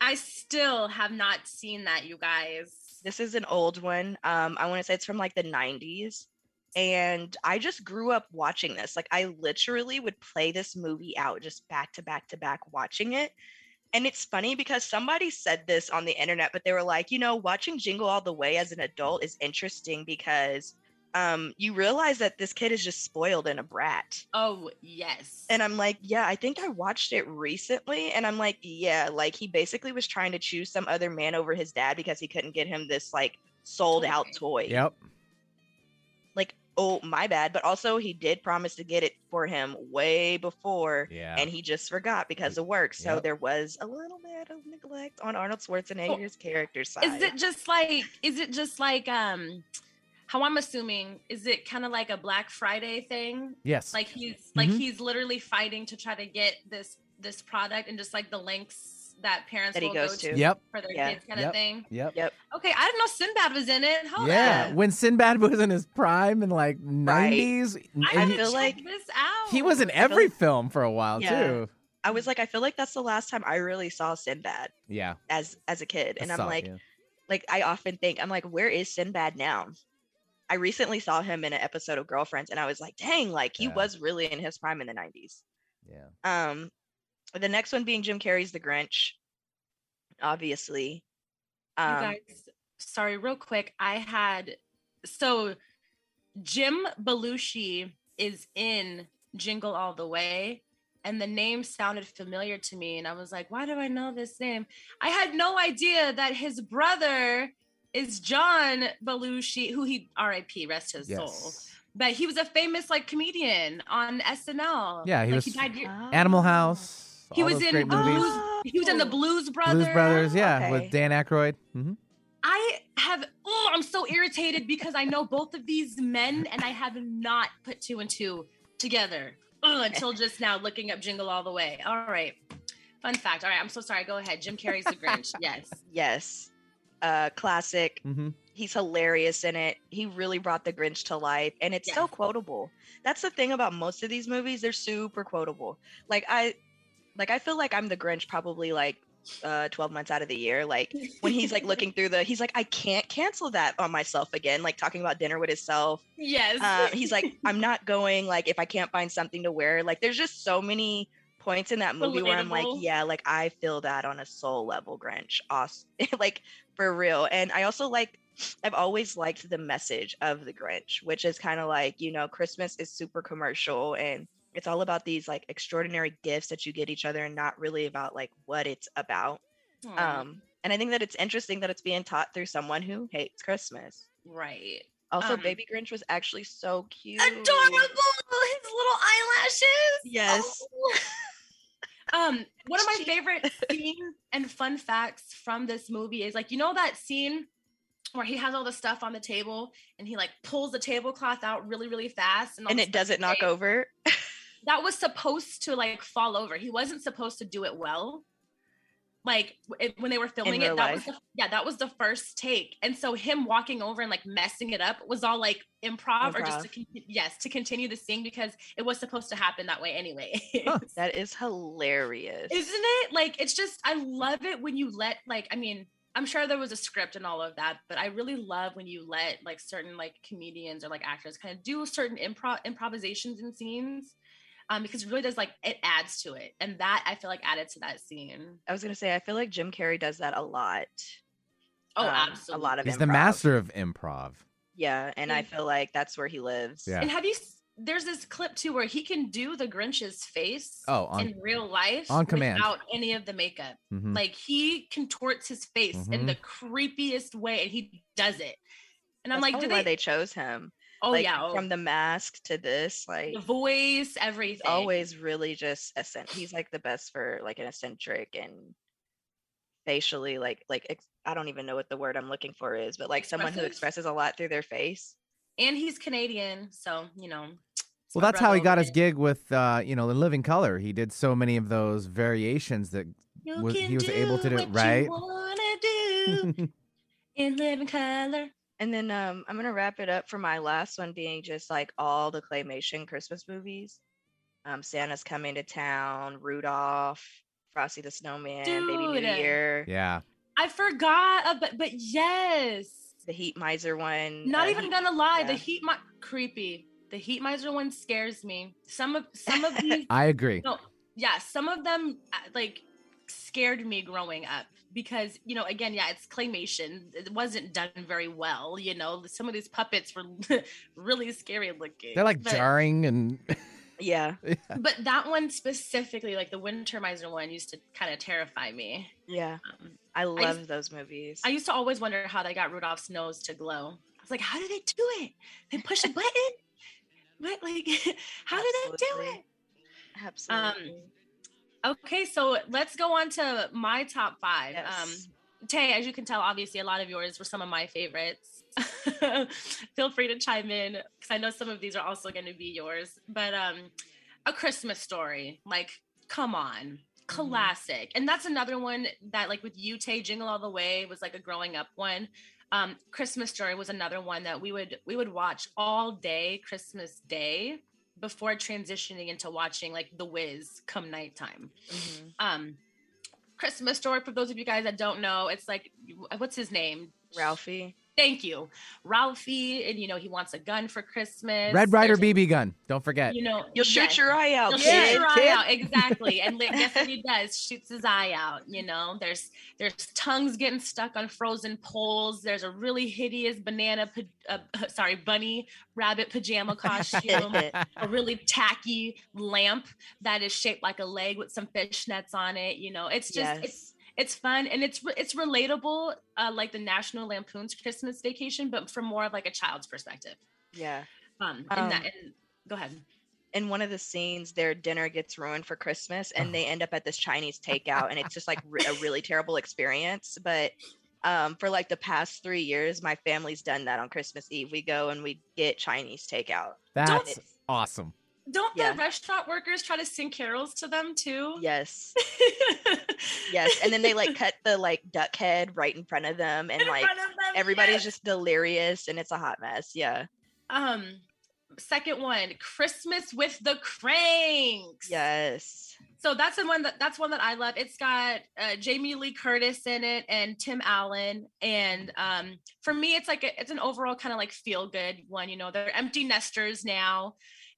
I still have not seen that, you guys.
This is an old one. Um, I want to say it's from like the 90s. And I just grew up watching this. Like I literally would play this movie out just back to back to back watching it. And it's funny because somebody said this on the internet, but they were like, you know, watching Jingle All the Way as an adult is interesting because um you realize that this kid is just spoiled and a brat.
Oh yes.
And I'm like, yeah, I think I watched it recently. And I'm like, yeah, like he basically was trying to choose some other man over his dad because he couldn't get him this like sold out toy.
yep.
Like, oh, my bad. But also, he did promise to get it for him way before.
Yeah.
And he just forgot because of work. So
Yep.
there was a little bit of neglect on Arnold Schwarzenegger's character side.
is it just like is it just like um how I'm assuming is it kind of like a Black Friday thing?
yes.
Like he's like
Mhm.
he's literally fighting to try to get this this product and just like the lengths that parents
That he
will
goes
go to,
to.
Yep.
for their
Yeah.
kids kind
Yep.
of thing.
Yep.
Yep.
Okay, I didn't know Sinbad was in it. Hold
Yeah.
up.
When Sinbad *laughs* was in his prime in like
Right.
90s,
I
he-
feel like
this out.
he was in every
like-
film for a while
Yeah.
too.
I was like, I feel like that's the last time I really saw Sinbad
Yeah.
as as a kid. And
I
I'm
saw
like,
yeah.
like I often think, I'm like, where is Sinbad now? I recently saw him in an episode of Girlfriends, and I was like, dang, like he
Yeah.
was really in his prime in the 90s.
yeah.
Um, the next one being Jim Carrey's The Grinch, obviously.
You
Um,
guys, sorry, real quick. I had so Jim Belushi is in Jingle All the Way, and the name sounded familiar to me, and I was like, "Why do I know this name?" I had no idea that his brother is John Belushi, who he R.I.P. rest his soul. But he was a famous like comedian on SNL.
Yeah, he
like,
was-
He, died year-
Animal
oh.
House.
He was in
great movies.
Oh,
he was in the Blues *gasps* Brothers.
Blues Brothers, yeah,
okay.
with Dan Aykroyd. hmm
I have, oh, I'm so irritated because I know both of these men and I have not put two and two together Ugh, until just now looking up Jingle All the Way. All right. Fun fact. All right. I'm so sorry. Go ahead. Jim Carrey's The Grinch. *laughs* Yes.
Yes. Uh, classic.
hmm
He's hilarious in it. He really brought the Grinch to life, and it's so quotable. That's the thing about most of these movies; they're super quotable. Like I, like I feel like I'm the Grinch probably like uh 12 months out of the year. Like when he's like looking through the, he's like, I can't cancel that on myself again. Like talking about dinner with himself. *laughs*
yes.
Uh, he's like, I'm not going. Like if I can't find something to wear. Like there's just so many points in that movie where I'm like, yeah, like I feel that on a soul level, Grinch. Awesome. *laughs* like for real. And I also like I've always liked the message of the Grinch, which is kind of like, you know, Christmas is super commercial and it's all about these like extraordinary gifts that you get each other and not really about like what it's about.
Aw,
Um, and I think that it's interesting that it's being taught through someone who hates Christmas.
right.
Also,
Um,
Baby Grinch was actually so cute.
Adorable. His little eyelashes.
Yes.
Oh. Um, one of my favorite *laughs* scenes and fun facts from this movie is like, you know, that scene where he has all the stuff on the table and he like pulls the tablecloth out really, really fast all
And it doesn't knock over. *laughs*
That was supposed to like fall over. He wasn't supposed to do it well. Like it, when they were filming it, that was the, yeah, that was the first take. And so him walking over and like messing it up was all like improv, or just to con- yes to continue the scene because it was supposed to happen that way anyway.
Huh. *laughs*
That is hilarious.
Isn't it? Like it's just I love it when you let like I mean, I'm sure there was a script and all of that, but I really love when you let like certain like comedians or like actors kind of do certain improv improvisations in scenes. Um, because it really does like it adds to it. And that I feel like added to that scene.
I was gonna say I feel like Jim Carrey does that a lot.
Oh,
um,
absolutely.
A lot of
He's the master of improv.
Yeah, and I feel like that's where he lives.
Yeah.
And have you there's this clip too where he can do the Grinch's face
Oh, on
in real life
on command.
without any of the makeup.
mhm.
Like he contorts his face in
Mhm.
the creepiest way and he does it. And I'm like, did
why
they,
they chose him.
Oh
like,
yeah, oh,
from the mask to this, like
the voice,
he's
everything.
always really just eccentric. He's like the best for like an eccentric and facially like like ex- I don't even know what the word I'm looking for is, but like someone who expresses a lot through their face.
and he's Canadian, so you know.
Well, that's how he got his gig with, uh, you know, in Living Color. He did so many of those variations that was- he was able to do it,
what you
right?
wanna do *laughs* in living color.
And then um I'm gonna wrap it up for my last one being just like all the claymation Christmas movies. Um Santa's coming to town, Rudolph, Frosty the Snowman, Baby New Year,
yeah.
I forgot, about, but yes.
the Heat Miser one.
Not
uh,
even
Heat-
gonna lie, the heat mi- creepy. The heat miser one scares me. Some of some of *laughs* these
I agree.
no, yeah, some of them uh, like scared me growing up because you know again yeah it's claymation. It wasn't done very well you know? Some of these puppets were *laughs* really scary looking
They're like
but,
jarring and *laughs*
Yeah,
but that one specifically like the winter miser one used to kind of terrify me.
Yeah.
um,
I
just-
love those movies.
i used to always wonder how they got rudolph's nose to glow. I was like how did they do it? They push a button? What like *laughs* how did they do it?
Absolutely.
Okay, so let's go on to my top five. Um, Taé, as you can tell, obviously a lot of yours were some of my favorites. *laughs* Feel free to chime in because I know some of these are also going to be yours. But um, a Christmas story, like, come on, classic. And that's another one that, like, with you, Taé, Jingle All the Way was like a growing up one. Um, Christmas Story was another one that we would we would watch all day Christmas Day before transitioning into watching like The Wiz come nighttime
Mhm.
um Christmas story for those of you guys that don't know. It's like what's his name?
Ralphie.
Thank you. Ralphie, and you know, he wants a gun for Christmas.
Red Ryder
There's-
BB gun. Don't forget.
You know,
You'll shoot
yes.
your eye out,
He'll
kid.
shoot your eye out exactly, and li- *laughs* guess what he does? Shoots his eye out. You know, there's there's tongues getting stuck on frozen poles. There's a really hideous banana, uh, *laughs* sorry, bunny rabbit pajama *laughs* costume. a really tacky lamp that is shaped like a leg with some fishnets on it. You know, it's just
yes.
it's fun and it's it's relatable, uh, like the National Lampoon's Christmas Vacation, but from more of like a child's perspective.
Yeah.
Um, and that,
Um,
and, go ahead.
in one of the scenes their dinner gets ruined for christmas and they end up at this chinese takeout and it's just like re- a really *laughs* terrible experience but um, for like the past three years my family's done that on christmas eve we go and we get chinese takeout
That's awesome.
Don't
yeah.
the restaurant workers try to sing carols to them too?
yes *laughs* yes and then they like cut the like duck head right in front of them and
In
like
them,
everybody's
yes.
just delirious and it's a hot mess yeah
um second one christmas with the Kranks
yes
so that's the one that that's one that i love it's got uh, jamie lee curtis in it and tim allen and um for me it's like a, it's an overall kind of like feel good one you know they're empty nesters now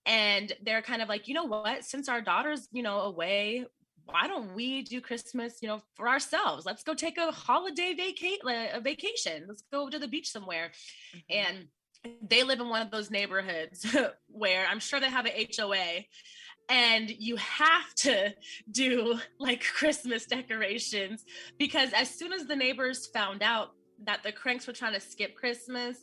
and they're kind of like you know what since our daughter's you know away why don't we do Christmas, you know, for ourselves? Let's go take a holiday vacate a vacation. Let's go to the beach somewhere. Mm-hmm. And they live in one of those neighborhoods *laughs* where I'm sure they have an HOA and you have to do like Christmas decorations because as soon as the neighbors found out that the Kranks were trying to skip Christmas,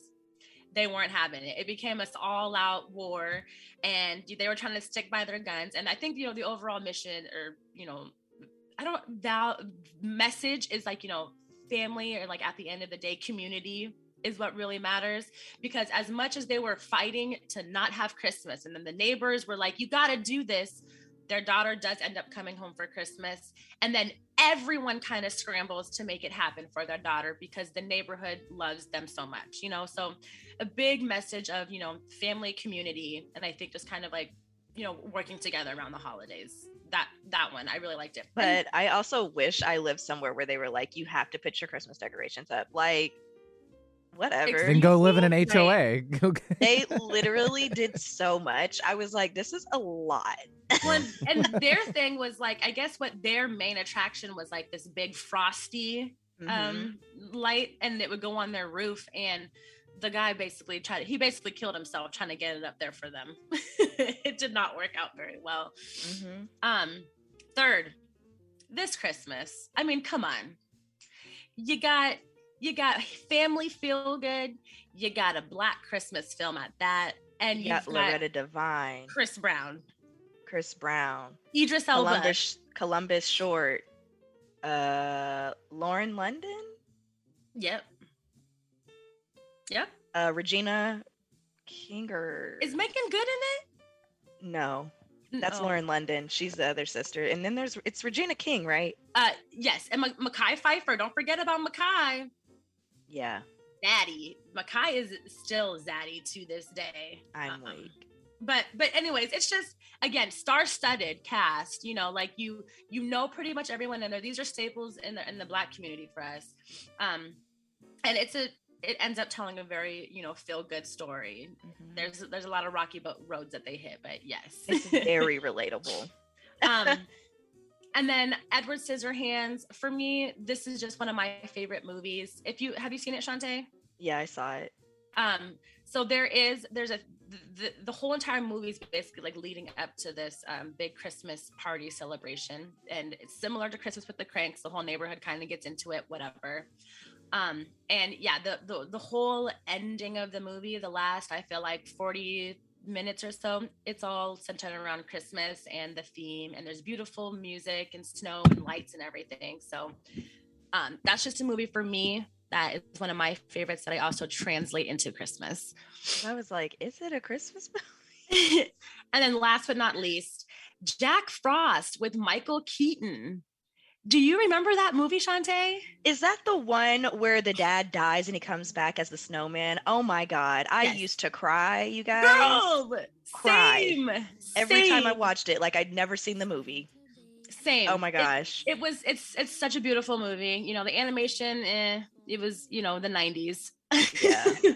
they weren't having it. It became this all out war and they were trying to stick by their guns. And I think, you know, the overall mission or, you know, I don't that message is like, you know, family or like at the end of the day, community is what really matters because as much as they were fighting to not have christmas and then the neighbors were like you got to do this their daughter does end up coming home for christmas and then everyone kind of scrambles to make it happen for their daughter because the neighborhood loves them so much you know so a big message of you know family community and i think just kind of like you know working together around the holidays that that one i really liked it
but and, i also wish i lived somewhere where they were like you have to put your christmas decorations up like whatever.
Then go live in an HOA. *laughs*
they literally did so much. I was like, this is a lot.
Well, *laughs* and their thing was like, I guess what their main attraction was like this big frosty mm-hmm. um light, and it would go on their roof. And the guy basically tried he basically killed himself trying to get it up there for them. *laughs* it did not work out very well. Mm-hmm. Um, third, this Christmas. I mean, come on. You got you got family feel good. You got a black Christmas film at that, and you got, got
Loretta Devine,
Chris Brown,
Chris Brown,
Idris Elba,
Columbus, Columbus Short, uh, Lauren London.
Yep. Yep.
Uh, Regina Kinger.
Is Meagan Good in
it? No. That's no. Lauren London. She's the other sister. And then there's it's Regina King, right?
Uh yes, and M- Mekhi Phifer. Don't forget about Mekhi.
Yeah.
Zaddy. Mekhi is still Zaddy to this day.
I'm um, weak.
But but anyways, it's just again star-studded cast. You know, like you you know pretty much everyone in there. These are staples in the in the black community for us. Um, and it's a it ends up telling a very you know feel good story. Mm-hmm. There's there's a lot of rocky roads that they hit, but yes,
it's very *laughs* relatable. um, *laughs*
and then Edward Scissorhands. For me, this is just one of my favorite movies. If you have you seen it, Shantae?
Yeah, I saw it.
Um, so there is there's a the, the whole entire movie is basically like leading up to this um, big Christmas party celebration, and it's similar to Christmas with the Kranks. The whole neighborhood kind of gets into it, whatever. Um, and yeah, the, the the whole ending of the movie, the last I feel like forty minutes or so, it's all centered around Christmas and the theme, and there's beautiful music and snow and lights and everything. So um, that's just a movie for me. That is one of my favorites that I also translate into Christmas.
I was like, is it a Christmas *laughs*
movie? *laughs* and then last but not least, Jack Frost with Michael Keaton. Do you remember that movie, Shantae?
Is that the one where the dad dies and he comes back as the snowman? Oh my god, I yes. used to cry, you guys.
Girl, cry same.
Every
same.
time I watched it, like I'd never seen the movie.
Same.
Oh my gosh.
It, it was. It's. It's such a beautiful movie. You know, the animation. Eh, it was. You know, the '90s.
Yeah. *laughs*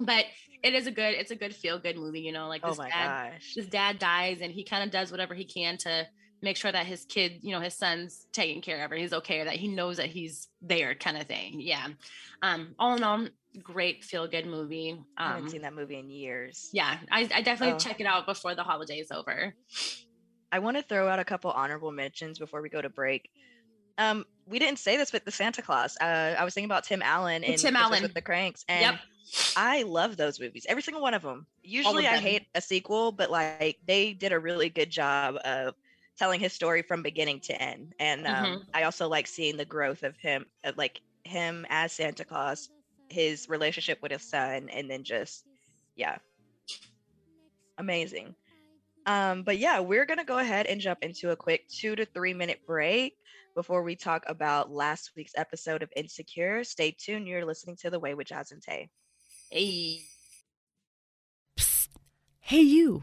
but it is a good. It's a good feel good movie. You know, like
oh
this
oh my
dad.
Gosh.
His dad dies, and he kind of does whatever he can to make sure that his kid, you know, his son's taken care of or he's okay or that he knows that he's there kind of thing. Yeah. Um, all in all, great feel good movie. Um,
I haven't um, seen that movie in years.
Yeah. I, I definitely oh. check it out before the holiday is over.
I want to throw out a couple honorable mentions before we go to break. Um, we didn't say this, but the Santa Claus. Uh, I was thinking about Tim Allen and
Tim Allen
with the Kranks, and
yep.
I love those movies. Every single one of them. Usually, of them. I hate a sequel, but like they did a really good job of telling his story from beginning to end. And um, mm-hmm. I also like seeing the growth of him, of like him as Santa Claus, his relationship with his son, and then just, yeah, amazing. Um, but yeah, we're gonna go ahead and jump into a quick two to three minute break before we talk about last week's episode of Insecure. Stay tuned. You're listening to The Way with Jazz and Taé.
Hey.
Psst. Hey, you.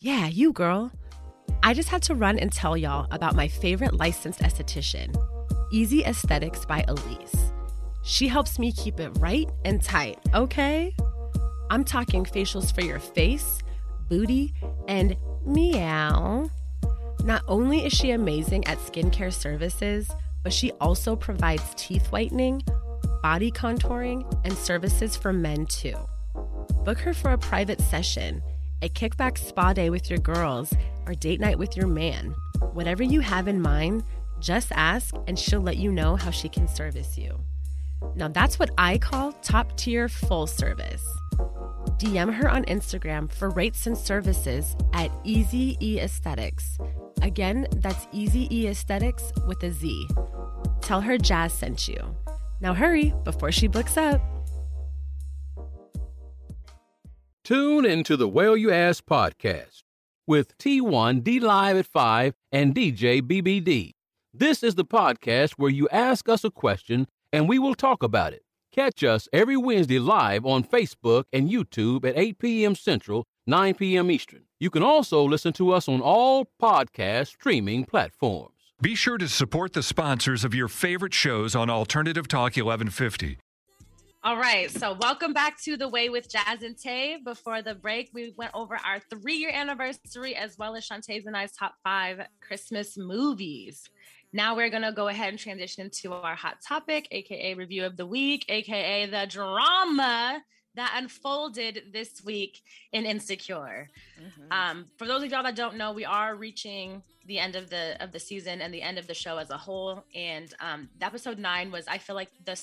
Yeah, you, girl. I just had to run and tell y'all about my favorite licensed esthetician, Easy Aesthetics by Elise. She helps me keep it right and tight, okay? I'm talking facials for your face, booty, and meow. Not only is she amazing at skincare services, but she also provides teeth whitening, body contouring, and services for men too. Book her for a private session, a kickback spa day with your girls, or date night with your man. Whatever you have in mind, just ask and she'll let you know how she can service you. Now, that's what I call top tier full service. DM her on Instagram for rates and services at Easy E Aesthetics. Again, that's Easy E Aesthetics with a Z. Tell her Jazz sent you. Now hurry before she books up.
Tune into the Well You Ask podcast with T1 D Live at 5 and DJ BBD. This is the podcast where you ask us a question and we will talk about it. Catch us every Wednesday live on Facebook and YouTube at 8 p.m. Central, 9 p.m. Eastern. You can also listen to us on all podcast streaming platforms.
Be sure to support the sponsors of your favorite shows on Alternative Talk 1150.
All right, so welcome back to the Way with Jazz and Taé. Before the break, we went over our three-year anniversary as well as Shantae's and I's top five Christmas movies. Now we're gonna go ahead and transition into our hot topic, aka review of the week, aka the drama that unfolded this week in Insecure. Mm-hmm. Um, for those of y'all that don't know, we are reaching the end of the of the season and the end of the show as a whole. And um, episode nine was, I feel like the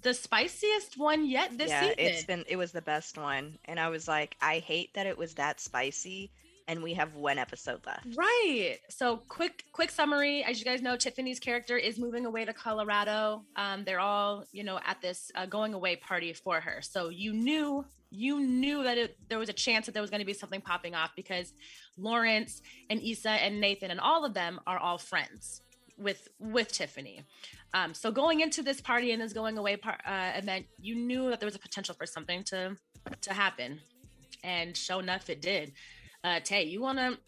the spiciest one yet this
yeah,
season.
it's been it was the best one, and I was like, I hate that it was that spicy and we have one episode left.
Right. So quick, quick summary. As you guys know, Tiffany's character is moving away to Colorado. Um, they're all, you know, at this uh, going away party for her. So you knew, you knew that it, there was a chance that there was going to be something popping off because Lawrence and Issa and Nathan and all of them are all friends with with Tiffany. Um, so going into this party and this going away par- uh, event, you knew that there was a potential for something to to happen, and sure enough, it did. Uh, Taé, you want to?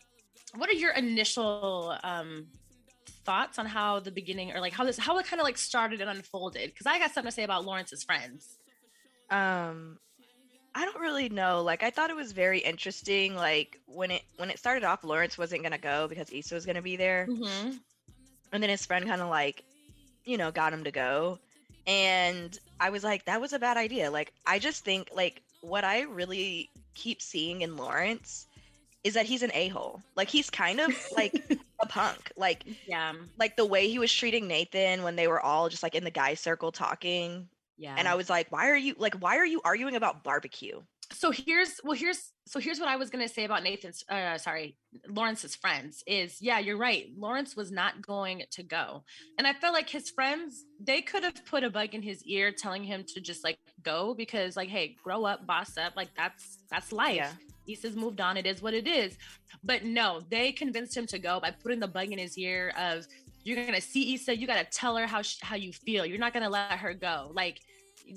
What are your initial um, thoughts on how the beginning, or like how this, how it kind of like started and unfolded? Because I got something to say about Lawrence's friends.
Um, I don't really know. Like, I thought it was very interesting. Like when it when it started off, Lawrence wasn't gonna go because Issa was gonna be there,
Mm-hmm.
and then his friend kind of like, you know, got him to go. And I was like, that was a bad idea. Like, I just think like what I really keep seeing in Lawrence is that he's an a-hole. Like he's kind of like *laughs* a punk. Like
Yeah,
like the way he was treating Nathan when they were all just like in the guy circle talking.
yeah.
And I was like, why are you like why are you arguing about barbecue?
so here's well here's so here's what i was going to say about nathan's uh sorry lawrence's friends is yeah you're right lawrence was not going to go and i felt like his friends they could have put a bug in his ear telling him to just like go because like hey grow up boss up like that's that's life
Yeah.
Issa's moved on. It is what it is. But no, they convinced him to go by putting the bug in his ear of you're gonna see Issa. You gotta tell her how sh- how you feel. You're not gonna let her go. Like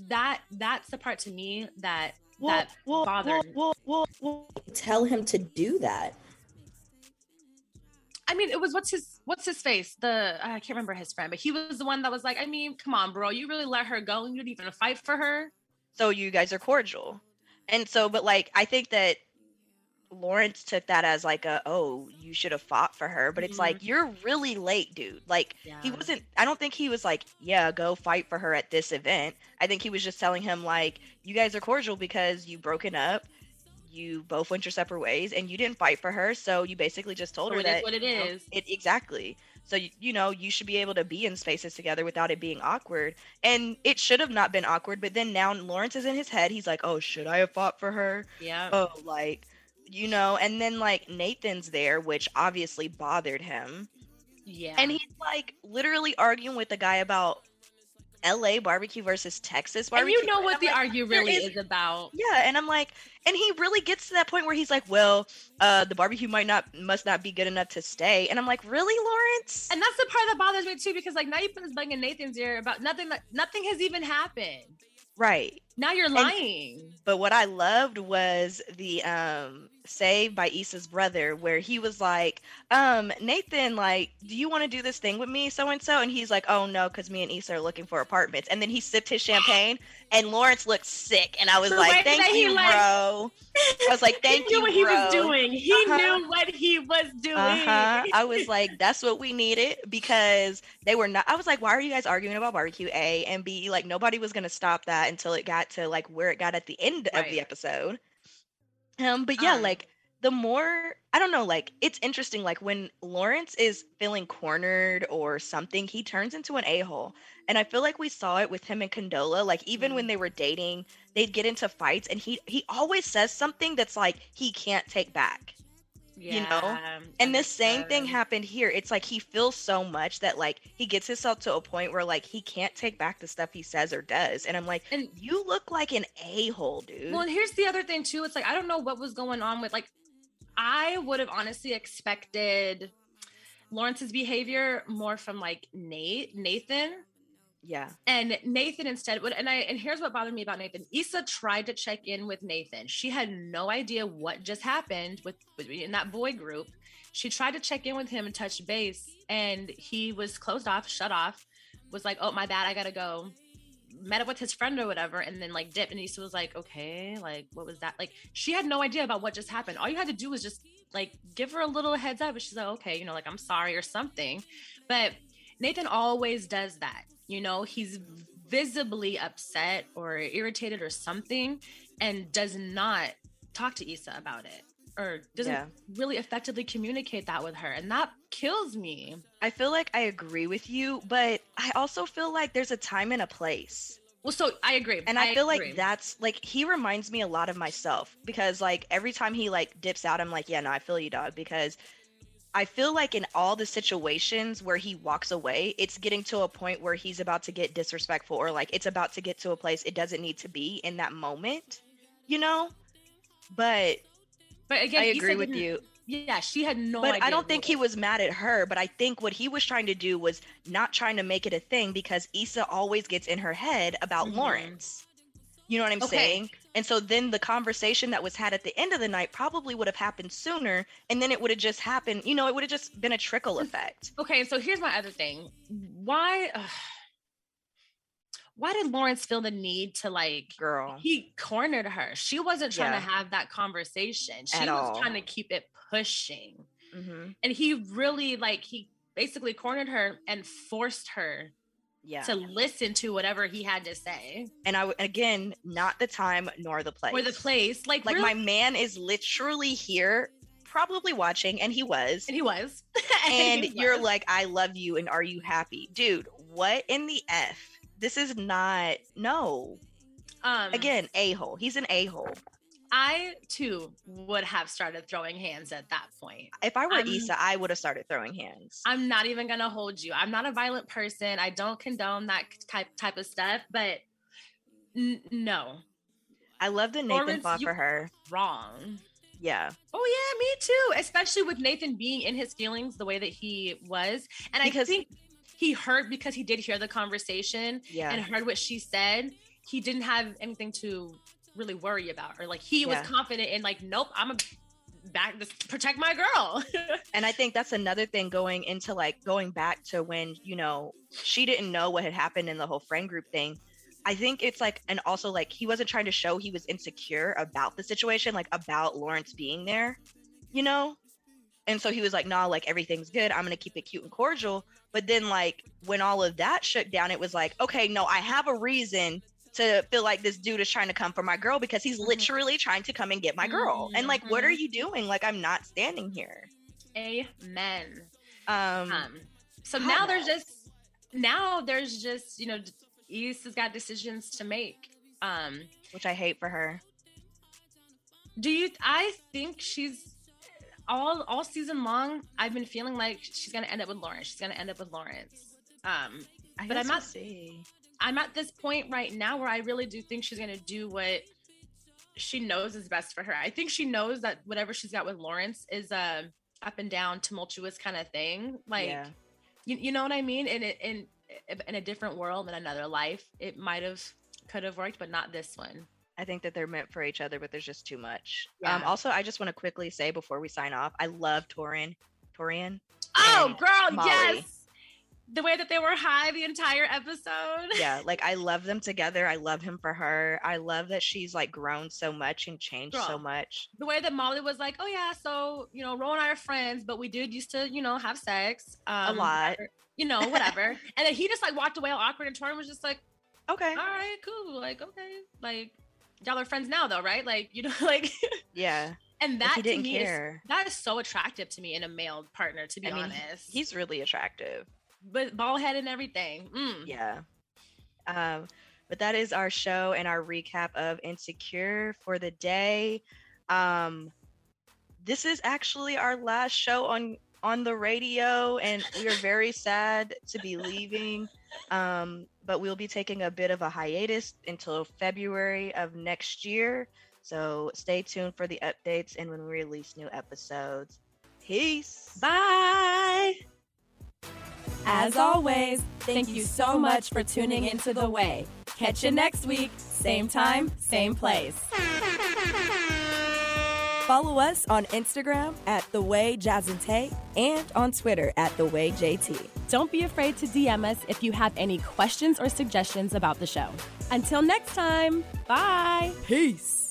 that. That's the part to me that that bothered.
well, well, well,
tell him to do that.
I mean, it was what's his what's his face? The I can't remember his friend, but he was the one that was like, I mean, come on, bro, you really let her go and you didn't even fight for her.
So you guys are cordial. And so, but like, I think that Lawrence took that as like a, oh, you should have fought for her. But it's
Mhm.
like, you're really late, dude. Like, he wasn't, I don't think he was like, yeah, go fight for her at this event. I think he was just telling him, like, you guys are cordial because you broken up. You both went your separate ways and you didn't fight for her. So you basically just told
So
her
it is
that
what it is.
you know, it exactly. So you know you should be able to be in spaces together without it being awkward. And it should have not been awkward. But then now Lawrence is in his head. He's like, oh, should I have fought for her?
Yeah.
Oh, like you know. And then like Nathan's there, which obviously bothered him.
yeah.
And he's like literally arguing with the guy about L.A. barbecue versus Texas
and
barbecue.
you know what
I'm
the
like,
argue really
is-
is about.
yeah, and I'm like, and he really gets to that point where he's like, well, uh, the barbecue might not must not be good enough to stay, and I'm like, really, Lawrence?
And that's the part that bothers me too, because like now you put this bug in Nathan's ear about nothing nothing has even happened.
right.
Now you're lying.
But what I loved was the um save by Issa's brother, where he was like, um, Nathan, like, do you want to do this thing with me, so and so? And he's like, oh no, because me and Issa are looking for apartments. And then he sipped his champagne, and Lawrence looked sick, and I was
The
like, thank you,
like-
bro. I was like, *laughs* thank
he knew
you,
what he was doing. He
Uh-huh.
knew what he was doing.
Uh-huh. I was *laughs* like, that's what we needed because they were not. I was like, why are you guys arguing about barbecue? A and B, like nobody was gonna stop that until it got to like where it got at the end of the episode. Um, but yeah,
Um,
like the more I don't know, like it's interesting. Like when Lawrence is feeling cornered or something, he turns into an a hole, and I feel like we saw it with him and Condola. Like even
Mm.
when they were dating, they'd get into fights, and he he always says something that's like he can't take back. You know? And the same thing happened here. It's like he feels so much that like he gets himself to a point where like he can't take back the stuff he says or does. And I'm like,
And
you look like an a hole, dude.
Well, and here's the other thing too. It's like I don't know what was going on with like I would have honestly expected Lawrence's behavior more from like Nate, Nathan.
Yeah,
And Nathan instead would and I and here's what bothered me about Nathan. Issa tried to check in with Nathan. She had no idea what just happened with, with in that boy group. She tried to check in with him and touch base, and he was closed off, shut off, was like, Oh, my bad, I gotta go. Met up with his friend or whatever, and then like dipped. And Issa was like, Okay, like what was that? Like she had no idea about what just happened. All you had to do was just like give her a little heads up. And she's like, Okay, you know, like I'm sorry or something. But Nathan always does that. You know, he's visibly upset or irritated or something and does not talk to Issa about it or doesn't
Yeah.
really effectively communicate that with her. And that kills me.
I feel like I agree with you, but I also feel like there's a time and a place.
Well, so I agree.
And I, feel
agree.
like that's like he reminds me a lot of myself because like every time he like dips out, I'm like, yeah, no, I feel you, dog. Because I feel like in all the situations where he walks away, it's getting to a point where he's about to get disrespectful or like it's about to get to a place it doesn't need to be in that moment, you know? But
But again,
I agree with you.
Yeah, she had no
but. I don't think he was mad at her. But I think what he was trying to do was not trying to make it a thing because Issa always gets in her head about
Mhm.
Lawrence. You know what I'm
Okay.
saying? And so then the conversation that was had at the end of the night probably would have happened sooner. And then it would have just happened, you know, it would have just been a trickle effect.
Okay, so here's my other thing. Why why did Lawrence feel the need to like
Girl.
he cornered her. She wasn't trying
Yeah.
to have that conversation. She
At
was
all.
trying to keep it pushing.
hmm
And he really like he basically cornered her and forced her
Yeah.
to listen to whatever he had to say.
and I again, not the time nor the place.
Or the place. Like,
Like
really-
my man is literally here, probably watching, and he was.
and he was. *laughs*
and
he
you're
was.
like, I love you, and are you happy, dude? What in the f? This is not no.
um
Again, a hole. He's an a hole.
I too would have started throwing hands at that point.
If I were
I'm-
Issa, I would have started throwing hands.
I'm not even gonna hold you. I'm not a violent person. I don't condone that type type of stuff, but n- no,
I love that Nathan
Lawrence,
fought for her.
wrong.
Yeah,
Oh yeah, me too. Especially with Nathan being in his feelings the way that he was, and I
Because-
think he heard because he did hear the conversation
yeah,
and heard what she said. He didn't have anything to really worry about, or like he
Yeah.
was confident in like, nope, I'm a back this protect my girl. *laughs*
and I think that's another thing going into like going back to when you know she didn't know what had happened in the whole friend group thing. I think it's like, and also like he wasn't trying to show he was insecure about the situation, like about Lawrence being there, you know? And so he was like, nah, like everything's good. I'm to keep it cute and cordial. But then, like, when all of that shook down, it was like, okay, no, I have a reason to feel like this dude is trying to come for my girl because he's
Mhm.
literally trying to come and get my girl. And like, what are
Mhm.
you doing? Like, I'm not standing here.
Amen.
Um,
Um, so now there's just now there's just you know Issa has got decisions to make. Um,
which I hate for her.
do you? I think she's all all season long. I've been feeling like she's gonna end up with Lawrence. She's gonna end up with Lawrence. Um,
I
But I'm not-
see.
I'm at this point right now where I really do think she's gonna do what she knows is best for her. I think she knows that whatever she's got with Lawrence is a up and down, tumultuous kind of thing. Like
yeah.
you, you know what I mean? In it in in a different world, in another life, it might have could have worked, but not this one.
I think that they're meant for each other, but there's just too much. Um, also, I just want to quickly say before we sign off, I love Torin. Taurean.
Oh, girl,
Molly.
yes. The way that they were high the entire episode.
Yeah, *laughs* like I love them together. I love him for her. I love that she's like grown so much and changed so much.
The way that Molly was like, "Oh yeah, so you know, Dro and I are friends, but we did used to, you know, have sex um, a
lot.
whatever, you know, whatever." *laughs* and then he just like walked away all awkward, and Tori was just like,
Okay.
"All right, cool, like okay, like y'all are friends now, though, right? Like you know, *laughs* like."
Yeah.
And that to
didn't
me is
care.
that is so attractive to me in a male partner, to be
I mean,
honest.
he's really attractive.
But bald head and everything. Mm.
Yeah. Um, but that is our show and our recap of Insecure for the day. Um, this is actually our last show on on the radio, and we are very *laughs* sad to be leaving. Um, but we'll be taking a bit of a hiatus until February of next year. So stay tuned for the updates and when we release new episodes. Peace.
Bye.
As always, thank you so much for tuning into The Way. Catch you next week, same time, same place. Follow us on Instagram at The Way Jazz and Taé and on Twitter at The Way JT.
Don't be afraid to DM us if you have any questions or suggestions about the show. Until next time, bye.
Peace.